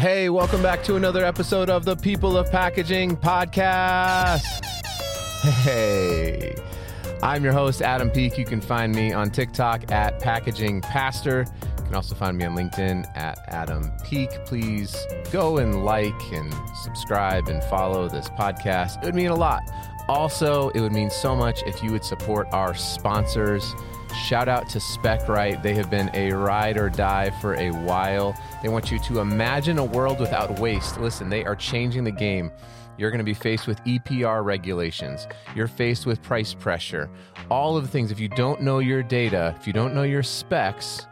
Hey, welcome back to another episode of the People of Packaging podcast. Hey, I'm your host, Adam Peek. You can find me on TikTok at Packaging Pastor. You can also find me on LinkedIn at Adam Peek. Please go and like and subscribe and follow this podcast. It would mean a lot. Also, it would mean so much if you would support our sponsors. Shout out to Specright. They have been a ride or die for a while. They want you to imagine a world without waste. Listen, they are changing the game. You're going to be faced with EPR regulations. You're faced with price pressure. All of the things. If you don't know your data, if you don't know your specs,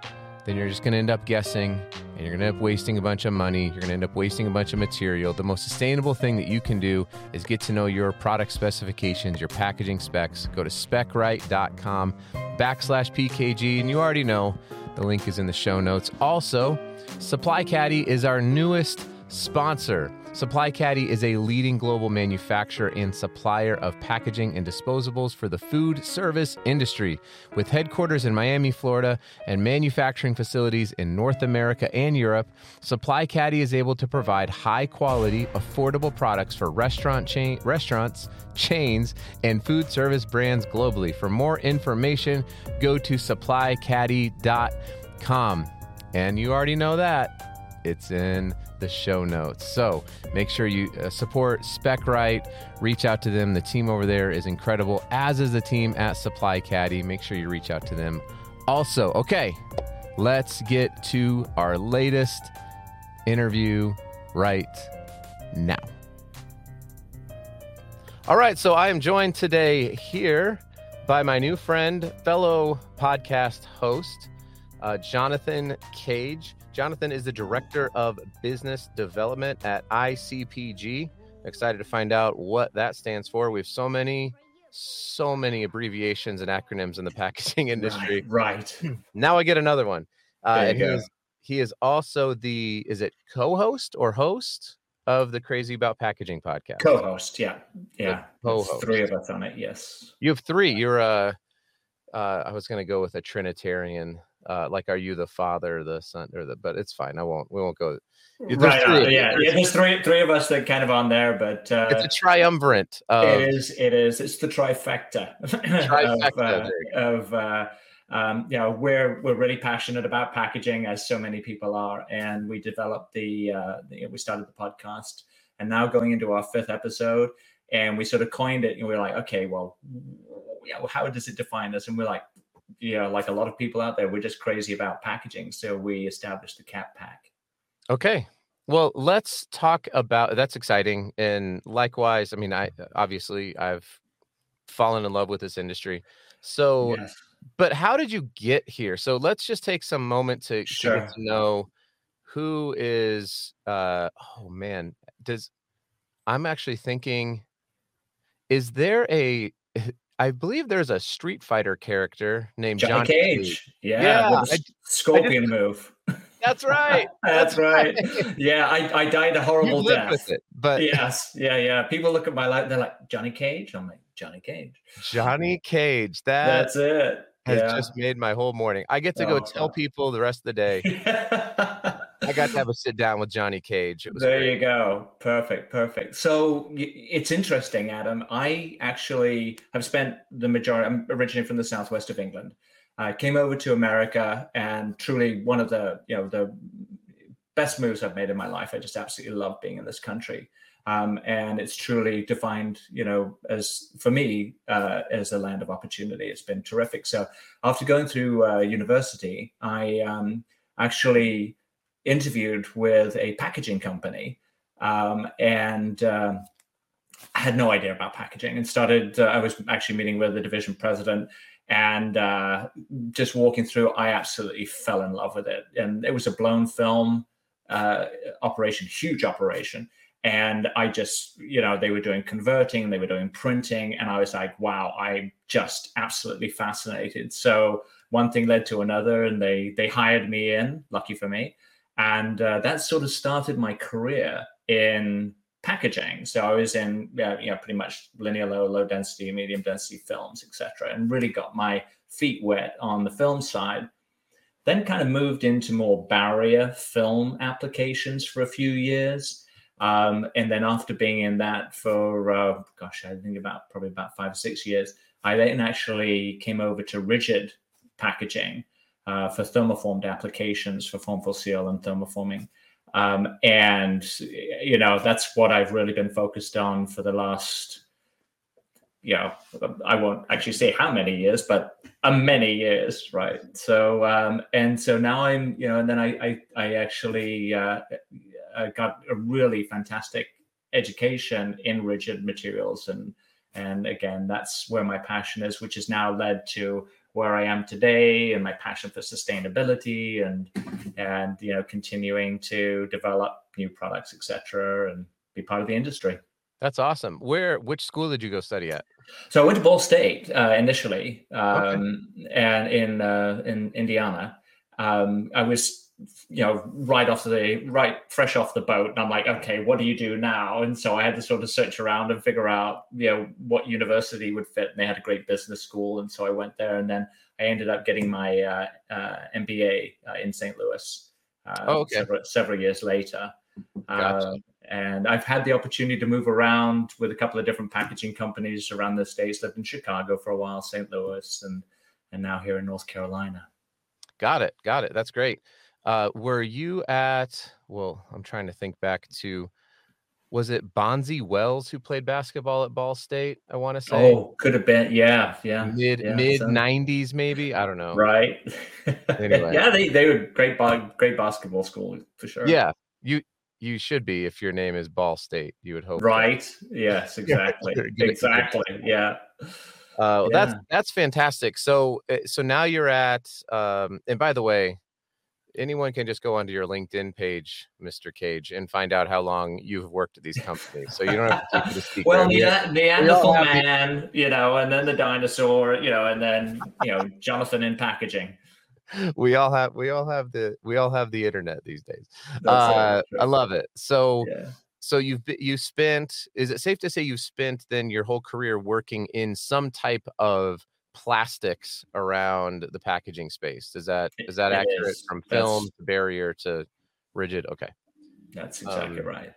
then you're just going to end up guessing and you're going to end up wasting a bunch of money. You're going to end up wasting a bunch of material. The most sustainable thing that you can do is get to know your product specifications, your packaging specs. Go to specright.com backslash PKG, and you already know the link is in the show notes. Also, Supply Caddy is our newest sponsor. Supply Caddy is a leading global manufacturer and supplier of packaging and disposables for the food service industry. With headquarters in Miami, Florida, and manufacturing facilities in North America and Europe, Supply Caddy is able to provide high quality, affordable products for restaurant chain, restaurants, chains, and food service brands globally. For more information, go to supplycaddy.com. And you already know that. It's in the show notes. So make sure you uh, support Specright, reach out to them. The team over there is incredible, as is the team at Supply Caddy. Make sure you reach out to them. Also, okay, let's get to our latest interview right now. All right, so I am joined today here by my new friend, fellow podcast host, uh, Jonathan Cage. Jonathan is the Director of Business Development at ICPG. Excited to find out what that stands for. We have so many, so many abbreviations and acronyms in the packaging industry. Right. right. Now I get another one. Uh, and he is, he is also the, is it co host or host of the Crazy About Packaging podcast? Co host. Yeah. Yeah. Co-host. Three of us on it. Yes. You have three. You're a, uh, I was going to go with a Trinitarian uh, like are you the father the son or the but it's fine i won't we won't go there's right three, yeah yeah there's three three of us that kind of on there but uh, it's a triumvirate of, it is it is it's the trifecta, trifecta of, uh, of uh, um, you know we're we're really passionate about packaging as so many people are and we developed the, uh, the we started the podcast and now going into our fifth episode and we sort of coined it and we are like okay well yeah, well, how does it define us? And we're like you know, like a lot of people out there, we're just crazy about packaging. So we established the Cat Pack. Okay. Well, let's talk about that's exciting. And likewise, I mean, I obviously I've fallen in love with this industry. So, yes. but how did you get here? So let's just take some moment to, sure. to to know who is, uh, oh man, does I'm actually thinking, is there a, I believe there's a Street Fighter character named Johnny, Johnny Cage. Yeah, yeah I, scorpion I move. That's right. That's, That's right. right. Yeah, I, I died a horrible death. It, but yes, yeah, yeah. People look at my life, they're like Johnny Cage. I'm like Johnny Cage. Johnny Cage. That That's it. Has yeah. just made my whole morning. I get to go oh, tell God. people the rest of the day. Got to have a sit down with Johnny Cage. there great. you go. Perfect, perfect. So it's interesting, Adam. I actually have spent the majority. I'm originally from the southwest of England. I came over to America, and truly one of the you know the best moves I've made in my life. I just absolutely love being in this country. Um, and it's truly defined, you know, as for me uh, as a land of opportunity. It's been terrific. So after going through uh, university, I um, actually interviewed with a packaging company um, and I had no idea about packaging and started. Uh, I was actually meeting with the division president and uh, just walking through. I absolutely fell in love with it, and it was a blown film uh, operation, huge operation. And I just, you know, they were doing converting, they were doing printing, and I was like, wow, I'm just absolutely fascinated. So one thing led to another, and they they hired me in. Lucky for me and uh, that sort of started my career in packaging. So I was in, you know, pretty much linear low, low density, medium density films, etc., and really got my feet wet on the film side. then kind of moved into more barrier film applications for a few years. Um, and then after being in that for, uh, gosh, I think about probably about five or six years, I then actually came over to rigid packaging uh, for thermoformed applications for form fill seal and thermoforming. Um, and, you know, that's what I've really been focused on for the last, you know, I won't actually say how many years, but a many years, right? So, um, and so now I'm, you know, and then I, I, I actually uh, got a really fantastic education in rigid materials and and again that's where my passion is which has now led to where I am today and my passion for sustainability and and you know continuing to develop new products etc and be part of the industry. That's awesome. Where which school did you go study at? So i went to ball state uh, initially um, okay. and in uh, in indiana. Um, i was you know, right off the right, fresh off the boat, and I'm like, okay, what do you do now? And so I had to sort of search around and figure out, you know, what university would fit. And they had a great business school, and so I went there, and then I ended up getting my uh, uh, MBA uh, in St. Louis. Uh, oh, okay. Several, several, years later. Gotcha. Uh, and I've had the opportunity to move around with a couple of different packaging companies around the states. Lived in Chicago for a while, St. Louis, and and now here in North Carolina. Got it. Got it. That's great. Uh, were you at? Well, I'm trying to think back to. Was it Bonzi Wells who played basketball at Ball State? I want to say. Oh, could have been. Yeah, yeah. Mid yeah, mid '90s, maybe. I don't know. Right. Anyway. yeah, they they were great great basketball school for sure. Yeah, you you should be if your name is Ball State. You would hope. Right. So. Yes. Exactly. exactly. Yeah. Uh, yeah. That's that's fantastic. So eh, so now you're at. Um, and by the way, anyone can just go onto your LinkedIn page, Mr. Cage, and find out how long you've worked at these companies. So you don't have to keep the secret. well, the Neanderthal man, the... you know, and then the dinosaur, you know, and then you know Jonathan in packaging. We all have we all have the we all have the internet these days. Uh, I love it. So yeah. so you've you spent is it safe to say you've spent then your whole career working in some type of plastics around the packaging space. Is that is that it accurate is. from film that's, to barrier to rigid? Okay. That's exactly um, right.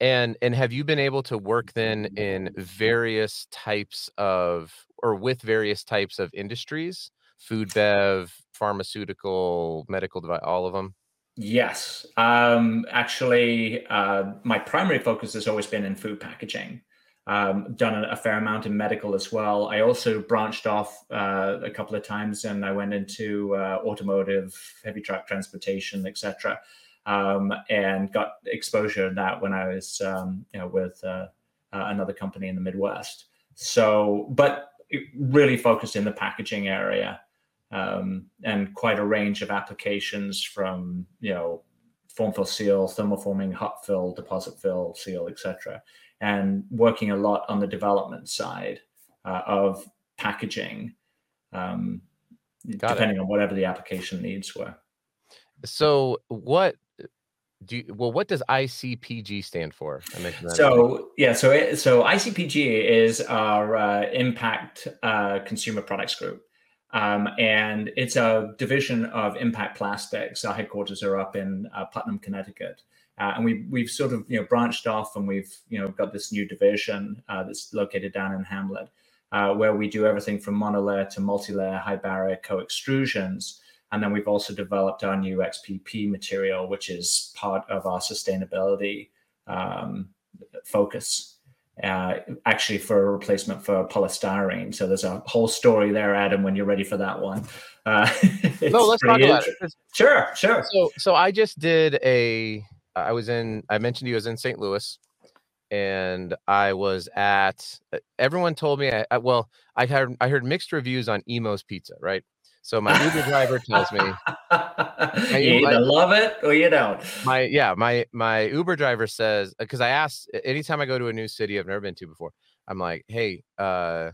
And and have you been able to work then in various types of or with various types of industries, food, bev, pharmaceutical, medical device, all of them? Yes. Um, actually, uh, my primary focus has always been in food packaging um, done a, fair amount in medical as well. I also branched off uh, a couple of times and I went into uh, automotive, heavy truck transportation, etc., um, and got exposure to that when I was, um, you know, with uh, uh another company in the Midwest. So, but really focused in the packaging area um, and quite a range of applications from, you know, form fill seal, thermoforming, hot fill, deposit fill, seal, etc and working a lot on the development side uh, of packaging, um, depending it. on whatever the application needs were. So, what do you, well? What does ICPG stand for? I that. So, yeah, so it, so ICPG is our uh, Impact uh, Consumer Products Group. Um, and it's a division of Impact Plastics. Our headquarters are up in uh, Putnam, Connecticut. Uh, and we, we've sort of you know branched off and we've you know got this new division uh, that's located down in Hamlet, uh, where we do everything from monolayer to multi-layer high barrier co-extrusions. And then we've also developed our new XPP material, which is part of our sustainability um, focus. Uh, actually, for a replacement for polystyrene. So there's a whole story there, Adam. When you're ready for that one. Uh, no, let's talk about it. Sure, sure. So, so I just did a I was in. I mentioned to you I was in St. Louis, and I was at. Everyone told me. I, I, well, I heard I heard mixed reviews on Imo's Pizza. Right. So my Uber driver tells me you either love it or you don't. My yeah, my my Uber driver says because I asked anytime I go to a new city I've never been to before, I'm like, hey, uh,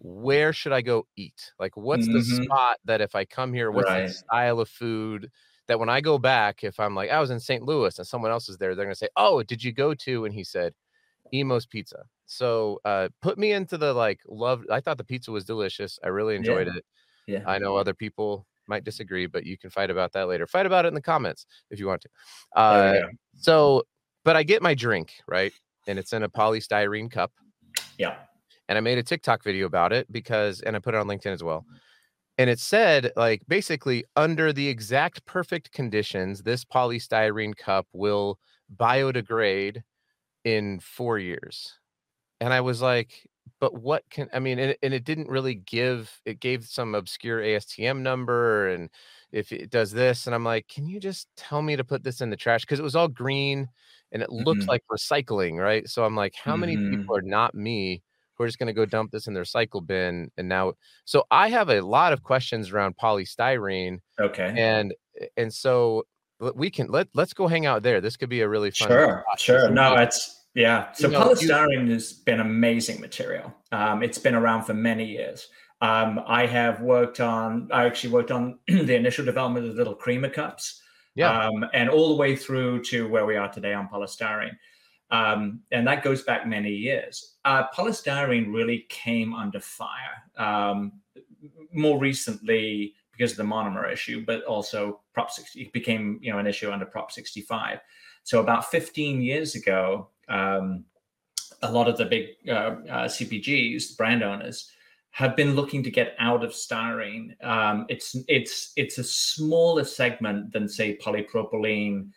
where should I go eat? Like, what's mm-hmm. the spot that if I come here, what's right. the style of food? That when I go back, if I'm like, I was in St. Louis and someone else is there, they're going to say, Oh, did you go to? And he said, Imo's Pizza. So uh, put me into the like love. I thought the pizza was delicious. I really enjoyed yeah. it. Yeah. I know other people might disagree, but you can fight about that later. Fight about it in the comments if you want to. Uh, so, but I get my drink right, and it's in a polystyrene cup. Yeah. And I made a TikTok video about it because, and I put it on LinkedIn as well. And it said, like, basically, under the exact perfect conditions, this polystyrene cup will biodegrade in four years. And I was like, but what can I mean? And, and it didn't really give. It gave some obscure ASTM number, and if it does this, and I'm like, can you just tell me to put this in the trash? Because it was all green, and it looked mm-hmm. like recycling, right? So I'm like, how mm-hmm. many people are not me who are just going to go dump this in their cycle bin? And now, so I have a lot of questions around polystyrene. Okay. And and so we can let let's go hang out there. This could be a really fun. Sure, sure. No, it's yeah. So you know, polystyrene you, has been amazing material. Um, it's been around for many years. Um, I have worked on. I actually worked on the initial development of the little creamer cups. Yeah. Um, and all the way through to where we are today on polystyrene. Um, and that goes back many years. Uh, polystyrene really came under fire um, more recently because of the monomer issue, but also Prop 60 became you know an issue under Prop 65. So about 15 years ago, um, a lot of the big uh, uh, CPGs, brand owners, have been looking to get out of styrene. Um, it's it's it's a smaller segment than say polypropylene,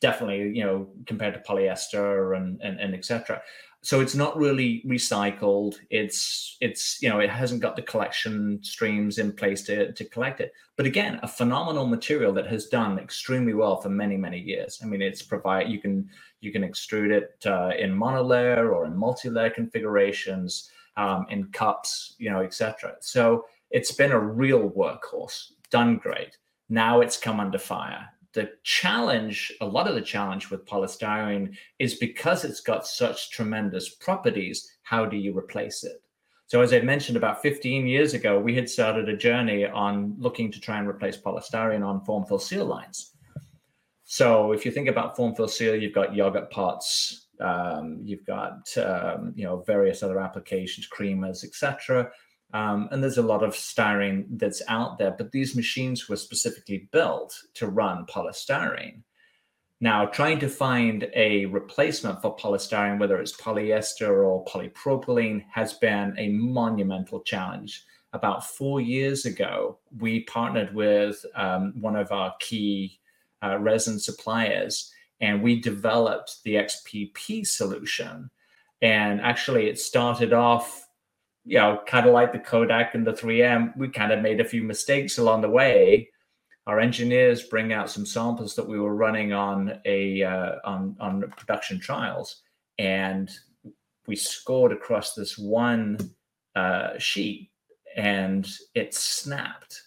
definitely you know compared to polyester and and, and etc so it's not really recycled. It's it's you know it hasn't got the collection streams in place to, to collect it. But again a phenomenal material that has done extremely well for many many years. I mean it's provide you can you can extrude it uh, in monolayer or in multi-layer configurations um, in cups you know etc so it's been a real workhorse done great. Now it's come under fire the challenge, a lot of the challenge with polystyrene is because it's got such tremendous properties, how do you replace it? So, as I mentioned about 15 years ago, we had started a journey on looking to try and replace polystyrene on form fill seal lines. So, if you think about form fill seal, you've got yogurt pots, um, you've got um, you know various other applications, creamers, etc. Um, and there's a lot of styrene that's out there, but these machines were specifically built to run polystyrene. Now, trying to find a replacement for polystyrene, whether it's polyester or polypropylene, has been a monumental challenge. About four years ago, we partnered with um, one of our key uh, resin suppliers and we developed the XPP solution. And actually, it started off you know, kind of like the Kodak and the 3M, we kind of made a few mistakes along the way. Our engineers bring out some samples that we were running on a uh, on on production trials, and we scored across this one uh, sheet, and it snapped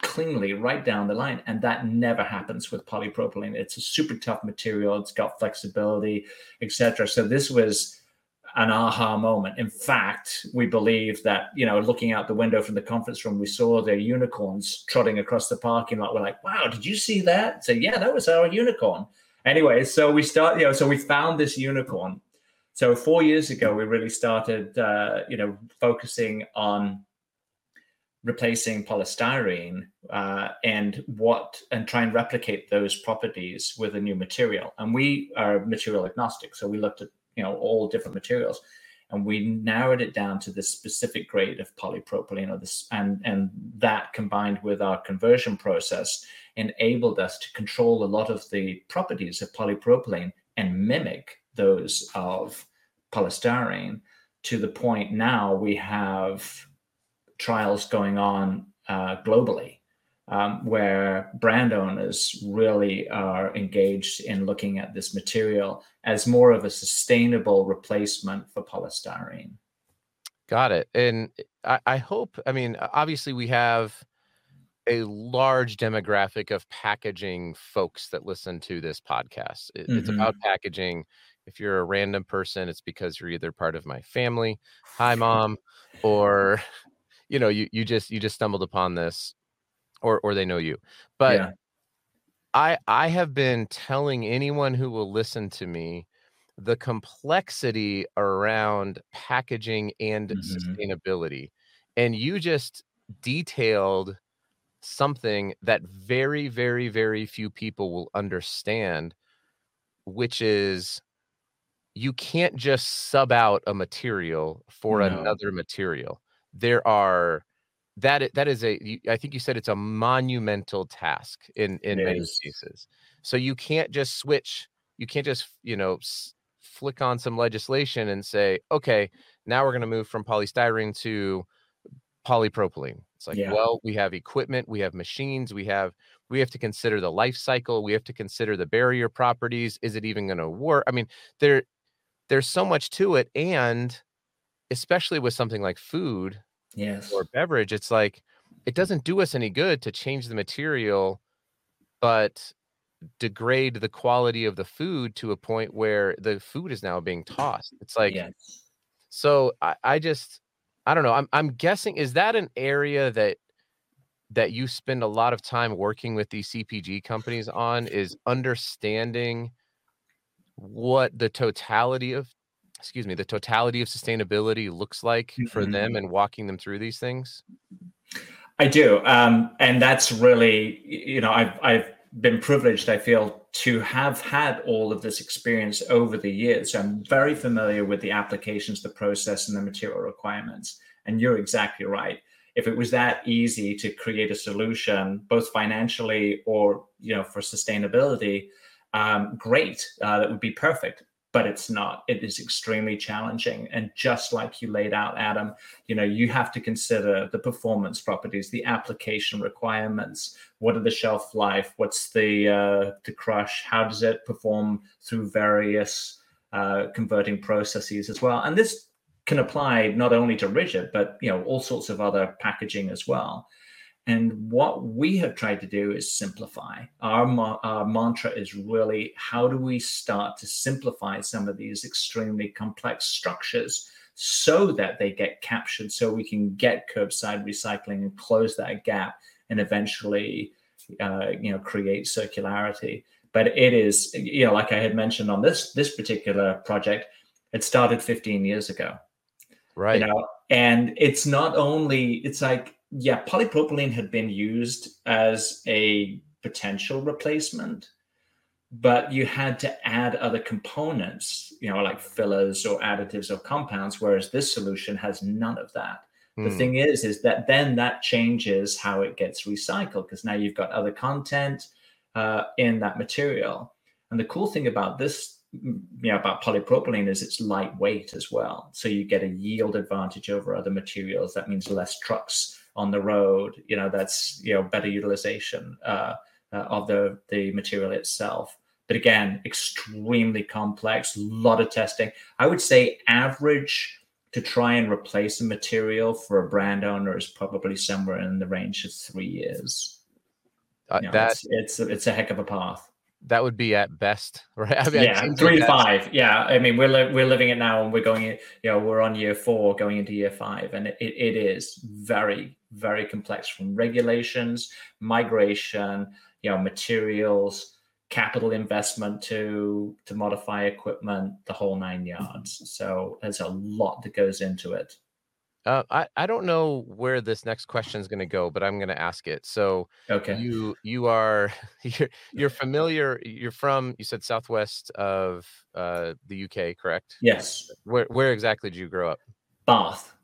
cleanly right down the line, and that never happens with polypropylene. It's a super tough material; it's got flexibility, etc. So this was an aha moment. In fact, we believe that, you know, looking out the window from the conference room, we saw the unicorns trotting across the parking lot. We're like, wow, did you see that? So, yeah, that was our unicorn. Anyway, so we start, you know, so we found this unicorn. So, four years ago, we really started, uh, you know, focusing on replacing polystyrene uh, and what and try and replicate those properties with a new material and we are material agnostic so we looked at you know all different materials. And we narrowed it down to this specific grade of polypropylene or this and and that combined with our conversion process enabled us to control a lot of the properties of polypropylene and mimic those of polystyrene to the point now we have trials going on uh, globally um, where brand owners really are engaged in looking at this material as more of a sustainable replacement for polystyrene. Got it. And I, I hope, I mean, obviously, we have a large demographic of packaging folks that listen to this podcast. It, mm-hmm. It's about packaging. If you're a random person, it's because you're either part of my family, hi mom, or you know, you you just you just stumbled upon this or or they know you. But yeah. I I have been telling anyone who will listen to me the complexity around packaging and mm-hmm. sustainability. And you just detailed something that very, very, very few people will understand, which is you can't just sub out a material for No. another material. There are that that is a you- I think you said it's a monumental task in in It many is. cases. So you can't just switch. You can't just you know s- flick on some legislation and say, okay, now we're going to move from polystyrene to polypropylene. It's like, Yeah. well, we have equipment, we have machines, we have we have to consider the life cycle, we have to consider the barrier properties. Is it even going to work? I mean, there there's so much to it and especially with something like food Yes. or beverage, it's like it doesn't do us any good to change the material but degrade the quality of the food to a point where the food is now being tossed. It's like yes. so I, I just I don't know. I'm I'm guessing is that an area that that you spend a lot of time working with these CPG companies on is understanding what the totality of excuse me, the totality of sustainability looks like for Mhm. them and walking them through these things? I do, um, and that's really, you know, I've I've been privileged. I feel to have had all of this experience over the years. So I'm very familiar with the applications, the process, and the material requirements. And you're exactly right. If it was that easy to create a solution, both financially or you know for sustainability, um, great. Uh, that would be perfect. But it's not. It is extremely challenging. And just like you laid out, Adam, you know you have to consider the performance properties the application requirements. What are the shelf life? What's the uh, the crush? How does it perform through various uh, converting processes as well? And this can apply not only to rigid but you know all sorts of other packaging as well and what we have tried to do is simplify. Our, ma- our mantra is really how do we start to simplify some of these extremely complex structures so that they get captured so we can get curbside recycling and close that gap and eventually uh, you know create circularity but it is you know like i had mentioned on this this particular project it started 15 years ago Right. you know and it's not only it's like yeah polypropylene had been used as a potential replacement but you had to add other components you know like fillers or additives or compounds whereas this solution has none of that. The Hmm. thing is is that then that changes how it gets recycled because now you've got other content uh, in that material. And the cool thing about this mm, you know about polypropylene is it's lightweight as well. So you get a yield advantage over other materials. That means less trucks on the road you know that's you know better utilization uh, uh, of the the material itself but again extremely complex a lot of testing i would say average to try and replace a material for a brand owner is probably somewhere in the range of three years Uh, You know, that it's, it's it's a heck of a path that would be at best, right? I mean, yeah, three to five. Yeah, I mean we're li- we're living it now, and we're going. in- You know, we're on year four, going into year five, and it, it is very very complex from regulations, migration, you know, materials, capital investment to to modify equipment, the whole nine yards. So there's a lot that goes into it. Uh, I I don't know where this next question is going to go, but I'm going to ask it. So Okay. you you are you're you're familiar. You're from you said southwest of uh, the UK, correct? yes, Where where exactly did you grow up? Bath.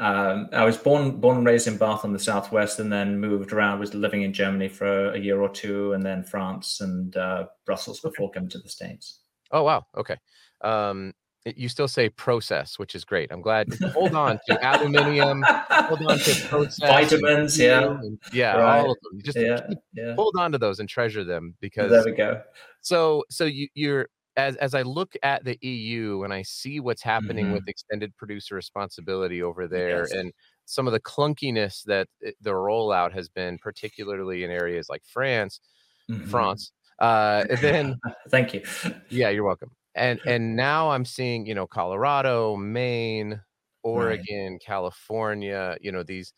Um, I was born born and raised in Bath on the southwest, and then moved around. Was living in Germany for a year or two, and then France and uh, Brussels before coming to the states. Oh wow, okay. Um, you still say process, which is great. I'm glad. Hold on to aluminium. Hold on to process. Vitamins, yeah. yeah, Right. all of them. Just yeah, yeah. hold on to those and treasure them because There we go. so so you you're as as I look at the EU and I see what's happening Mhm. with extended producer responsibility over there Yes. and some of the clunkiness that the rollout has been particularly in areas like France Mhm. France uh then Thank you. yeah you're welcome and and now I'm seeing you know Colorado Maine Oregon California you know these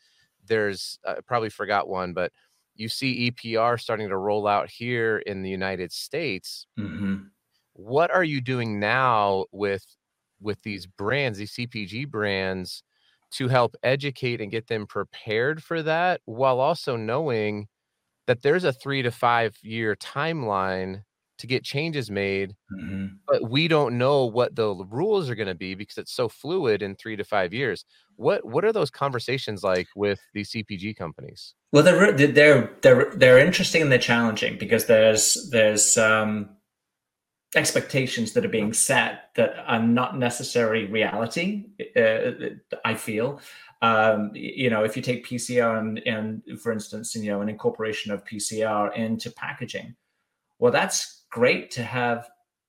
there's I probably forgot one but you see EPR starting to roll out here in the United States Mhm. What are you doing now with with these brands these cpg brands to help educate and get them prepared for that while also knowing that there's a three to five year timeline to get changes made mm-hmm. but we don't know what the rules are going to be because it's so fluid in three to five years what what are those conversations like with these cpg companies well they're they're they're they're interesting and they're challenging because there's there's um expectations that are being set that are not necessarily reality. Uh, I feel, um, you know, if you take PCR and, and, for instance, you know, an incorporation of PCR into packaging, well, that's great to have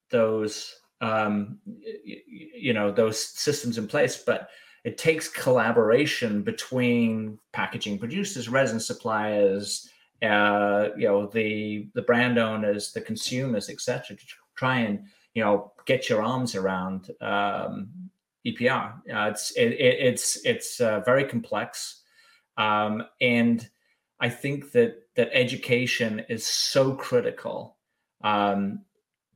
those, um, you know, those systems in place, but it takes collaboration between packaging producers, resin suppliers, uh, you know, the the brand owners, the consumers, etc., to try and you know get your arms around um, EPR. Uh, it's it, it's it's uh, very complex, um, and I think that that education is so critical um,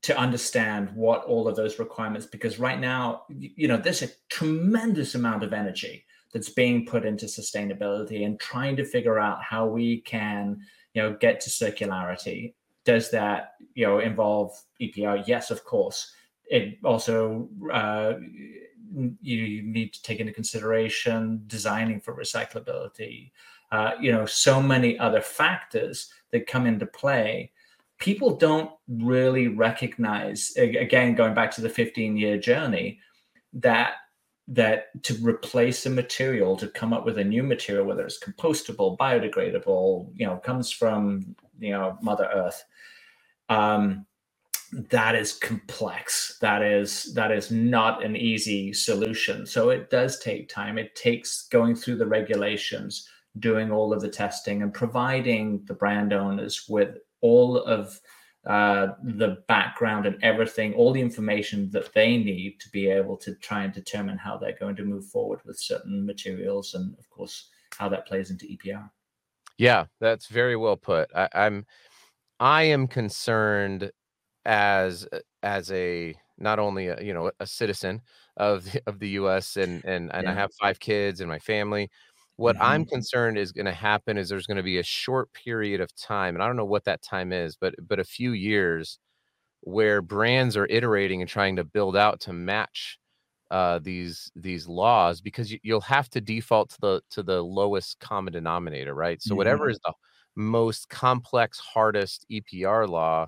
to understand what all of those requirements. Because right now, you know, there's a tremendous amount of energy that's being put into sustainability and trying to figure out how we can, you know, get to circularity does that you know involve EPR? Yes, of course. It also uh, you need to take into consideration designing for recyclability. Uh, you know, so many other factors that come into play. People don't really recognize. Again, going back to the 15 year journey, that that to replace a material to come up with a new material whether it's compostable biodegradable you know comes from you know mother earth. Um, that is complex. That is that is not an easy solution. So it does take time. It takes going through the regulations doing all of the testing and providing the brand owners with all of uh, the background and everything, all the information that they need to be able to try and determine how they're going to move forward with certain materials, and of course, how that plays into EPR. Yeah, that's very well put. I, I'm I am concerned as uh, as a not only a, you know a citizen of the, of the U.S. and and and yeah. I have five kids and my family. What mm-hmm. I'm concerned is going to happen is there's going to be a short period of time, and I don't know what that time is, but but a few years where brands are iterating and trying to build out to match uh, these these laws because you, will have to default to the to the lowest common denominator, right? So mm-hmm. whatever is the most complex, hardest EPR law,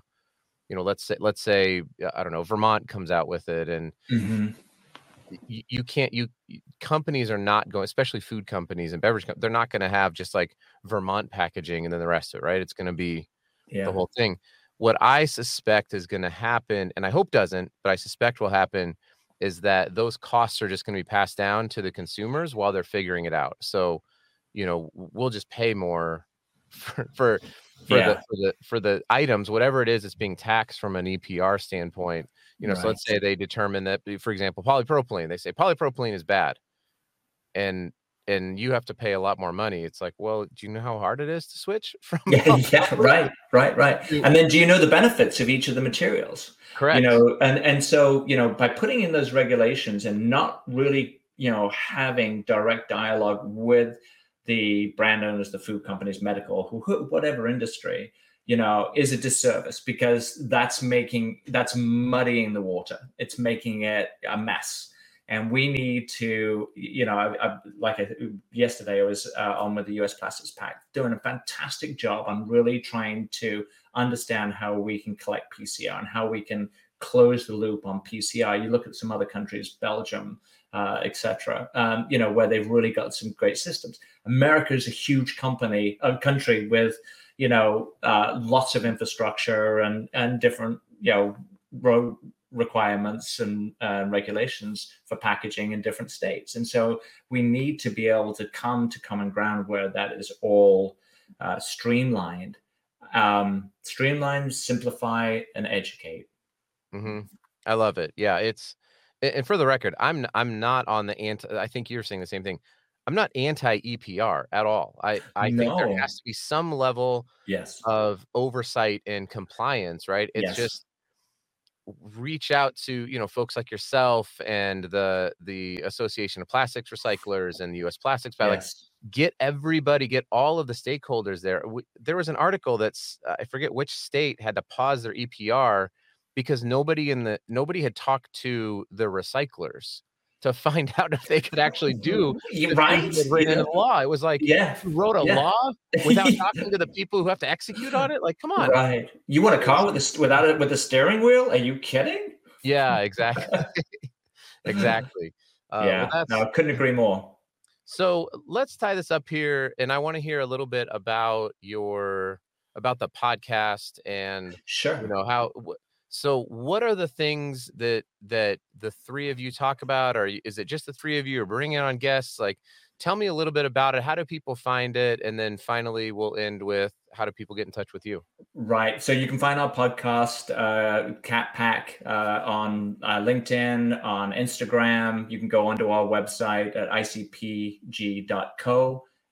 you know, let's say let's say I don't know, Vermont comes out with it, and mm-hmm. you, you, can't you companies are not going, especially food companies and beverage, companies, they're not going to have just like Vermont packaging and then the rest of it, right? It's going to be yeah. the whole thing. What I suspect is going to happen, and I hope doesn't, but I suspect will happen, is that those costs are just going to be passed down to the consumers while they're figuring it out. So, you know, we'll just pay more for for for, yeah. the, for the for the items, whatever it is that's being taxed from an EPR standpoint. You know, right. so let's say they determine that, for example, polypropylene. They say polypropylene is bad, and and you have to pay a lot more money. It's like, well, do you know how hard it is to switch from? Yeah, yeah right, right, right. And then, do you know the benefits of each of the materials? Correct. You know, and and so you know, by putting in those regulations and not really, you know, having direct dialogue with the brand owners, the food companies, medical, who, whatever industry, you know, is a disservice because that's making that's muddying the water. It's making it a mess, and we need to, you know, I, I, like I, yesterday I was uh, on with the U.S. Plastics Pact, doing a fantastic job. I'm really trying to understand how we can collect PCR and how we can close the loop on PCR. You look at some other countries, Belgium, uh, etc. Um, you know, where they've really got some great systems. America is a huge company, a country with you know uh, lots of infrastructure and and different you know road requirements and uh, regulations for packaging in different states. And so we need to be able to come to common ground where that is all uh, streamlined, um, streamline, simplify, and educate. Mm-hmm. I love it. Yeah, it's and for the record, I'm I'm not on the anti. I think you're saying the same thing. I'm not anti EPR at all. I I no. think there has to be some level yes of oversight and compliance. Right. It's yes. just reach out to you know folks like yourself and the the association of plastics recyclers and the us plastics yes. like get everybody get all of the stakeholders there we, there was an article that's uh, i forget which state had to pause their epr because nobody in the nobody had talked to the recyclers to find out if they could actually do right written in the law. It was like, yeah, you wrote a yeah. law without talking to the people who have to execute on it. Like, come on, right? You want a car with a, without it with a steering wheel? Are you kidding? Yeah, exactly, exactly. Uh, yeah, well, no, I couldn't agree more. So let's tie this up here, and I want to hear a little bit about your about the podcast and sure, you know how so, what are the things that that the three of you talk about? Or is it just the three of you, or bringing on guests? Like, tell me a little bit about it. How do people find it? And then finally, we'll end with how do people get in touch with you? Right. So you can find our podcast, uh, Cat Pack, uh, on uh, LinkedIn, on Instagram. You can go onto our website at icpg.co.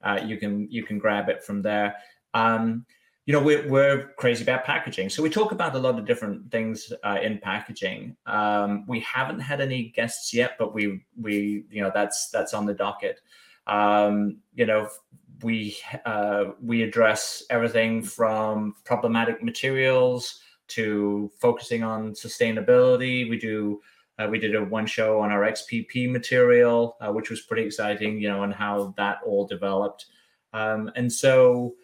Uh, you can you can grab it from there. Um, you know we're, we're crazy about packaging. So we talk about a lot of different things uh, in packaging. Um, we haven't had any guests yet but we we you know that's that's on the docket. Um, you know we uh, we address everything from problematic materials to focusing on sustainability. We do uh, we did a one show on our xpp material uh, which was pretty exciting you know and how that all developed. Um, and so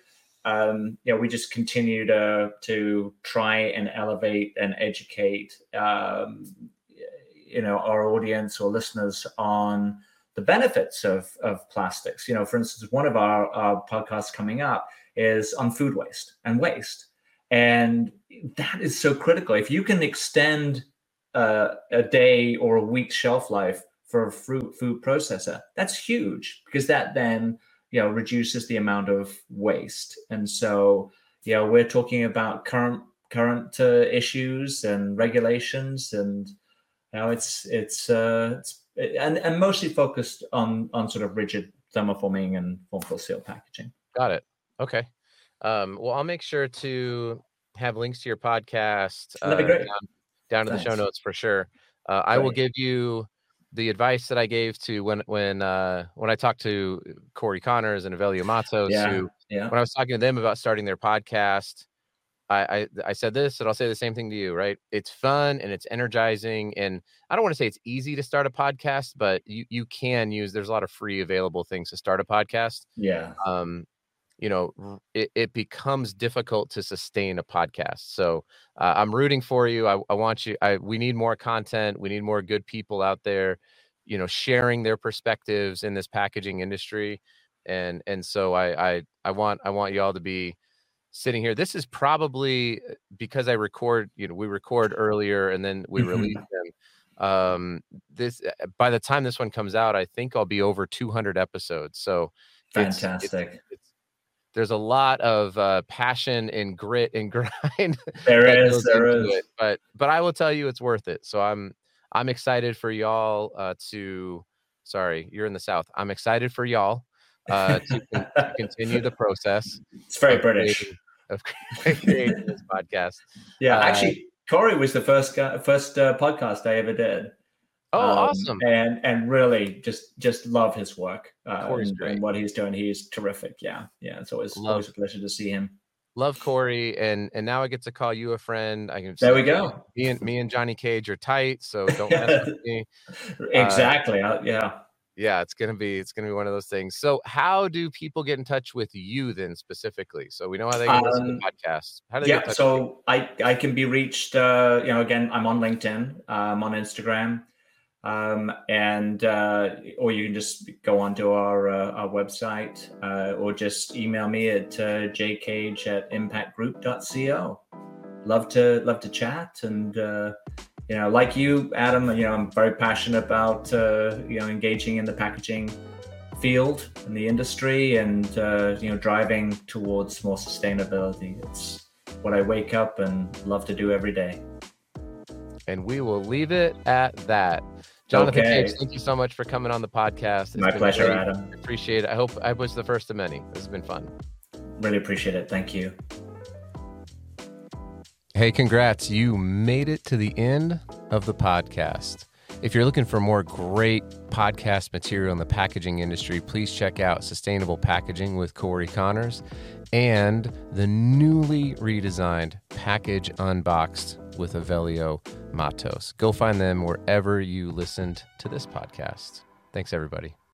um, you know, we just continue to to try and elevate and educate, um, you know, our audience or listeners on the benefits of of plastics. You know, for instance, one of our, our podcasts coming up is on food waste and waste, and that is so critical. If you can extend uh, a day or a week shelf life for a fruit food processor, that's huge because that then you know reduces the amount of waste. And so you know we're talking about current current uh, issues and regulations and you know it's it's uh it's and, and mostly focused on on sort of rigid thermoforming and form fill seal packaging. Got it. Okay. Um well i'll make sure to have links to your podcast uh, down, down to the show notes for sure. Uh, i will give you the advice that I gave to when when uh, when I talked to Cory Connors and Avelio Matos, yeah, who yeah. when I was talking to them about starting their podcast, I, I, I said this, and I'll say the same thing to you. Right? It's fun and it's energizing, and I don't want to say it's easy to start a podcast, but you you can use. There's a lot of free available things to start a podcast. Yeah. Um, you know it, it becomes difficult to sustain a podcast. So uh, i'm rooting for you. I, I want you I, we need more content. We need more good people out there you know sharing their perspectives in this packaging industry. And and so i i i want i want you all to be sitting here. This is probably uh, because i record you know we record earlier and then we release them. Um this uh, by the time this one comes out i think i'll be over 200 episodes. So fantastic it's, it's, there's a lot of uh, passion and grit and grind. There is, there is. It. But but I will tell you, it's worth it. So I'm I'm excited for y'all uh, to. Sorry, you're in the south. I'm excited for y'all uh, to, to, continue the process. It's very British creating, of creating this podcast. Yeah, uh, actually, Cory was the first guy, first uh, podcast I ever did. Oh, um, awesome! And and really just just love his work uh, and, and, what he's doing. He's terrific. Yeah, yeah. It's always love, always a pleasure to see him. Love Cory, and and now I get to call you a friend. I can. There we go. Me and me and Johnny Cage are tight, so don't mess with me. Exactly. Uh, yeah. Yeah, it's gonna be it's gonna be one of those things. So, how do people get in touch with you then specifically? So we know how they can listen to um, podcasts. How do they? Yeah, so I I can be reached. Uh, you know, again, I'm on LinkedIn. I'm on Instagram. Um, and uh, or you can just go onto our uh, our website uh, or just email me at uh, jcage at impactgroup.co. Love to love to chat and uh, you know like you Adam you know I'm very passionate about uh, you know engaging in the packaging field and the industry and uh, you know driving towards more sustainability. It's what I wake up and love to do every day. And we will leave it at that. Jonathan okay. Cage, thank you so much for coming on the podcast. It's My pleasure, great. Adam. I appreciate it. I hope I was the first of many. This has been fun. Really appreciate it. Thank you. Hey, congrats. You made it to the end of the podcast. If you're looking for more great podcast material in the packaging industry, please check out Sustainable Packaging with Cory Connors and the newly redesigned Package Unboxed with Avelio Matos. Go find them wherever you listened to this podcast. Thanks, everybody.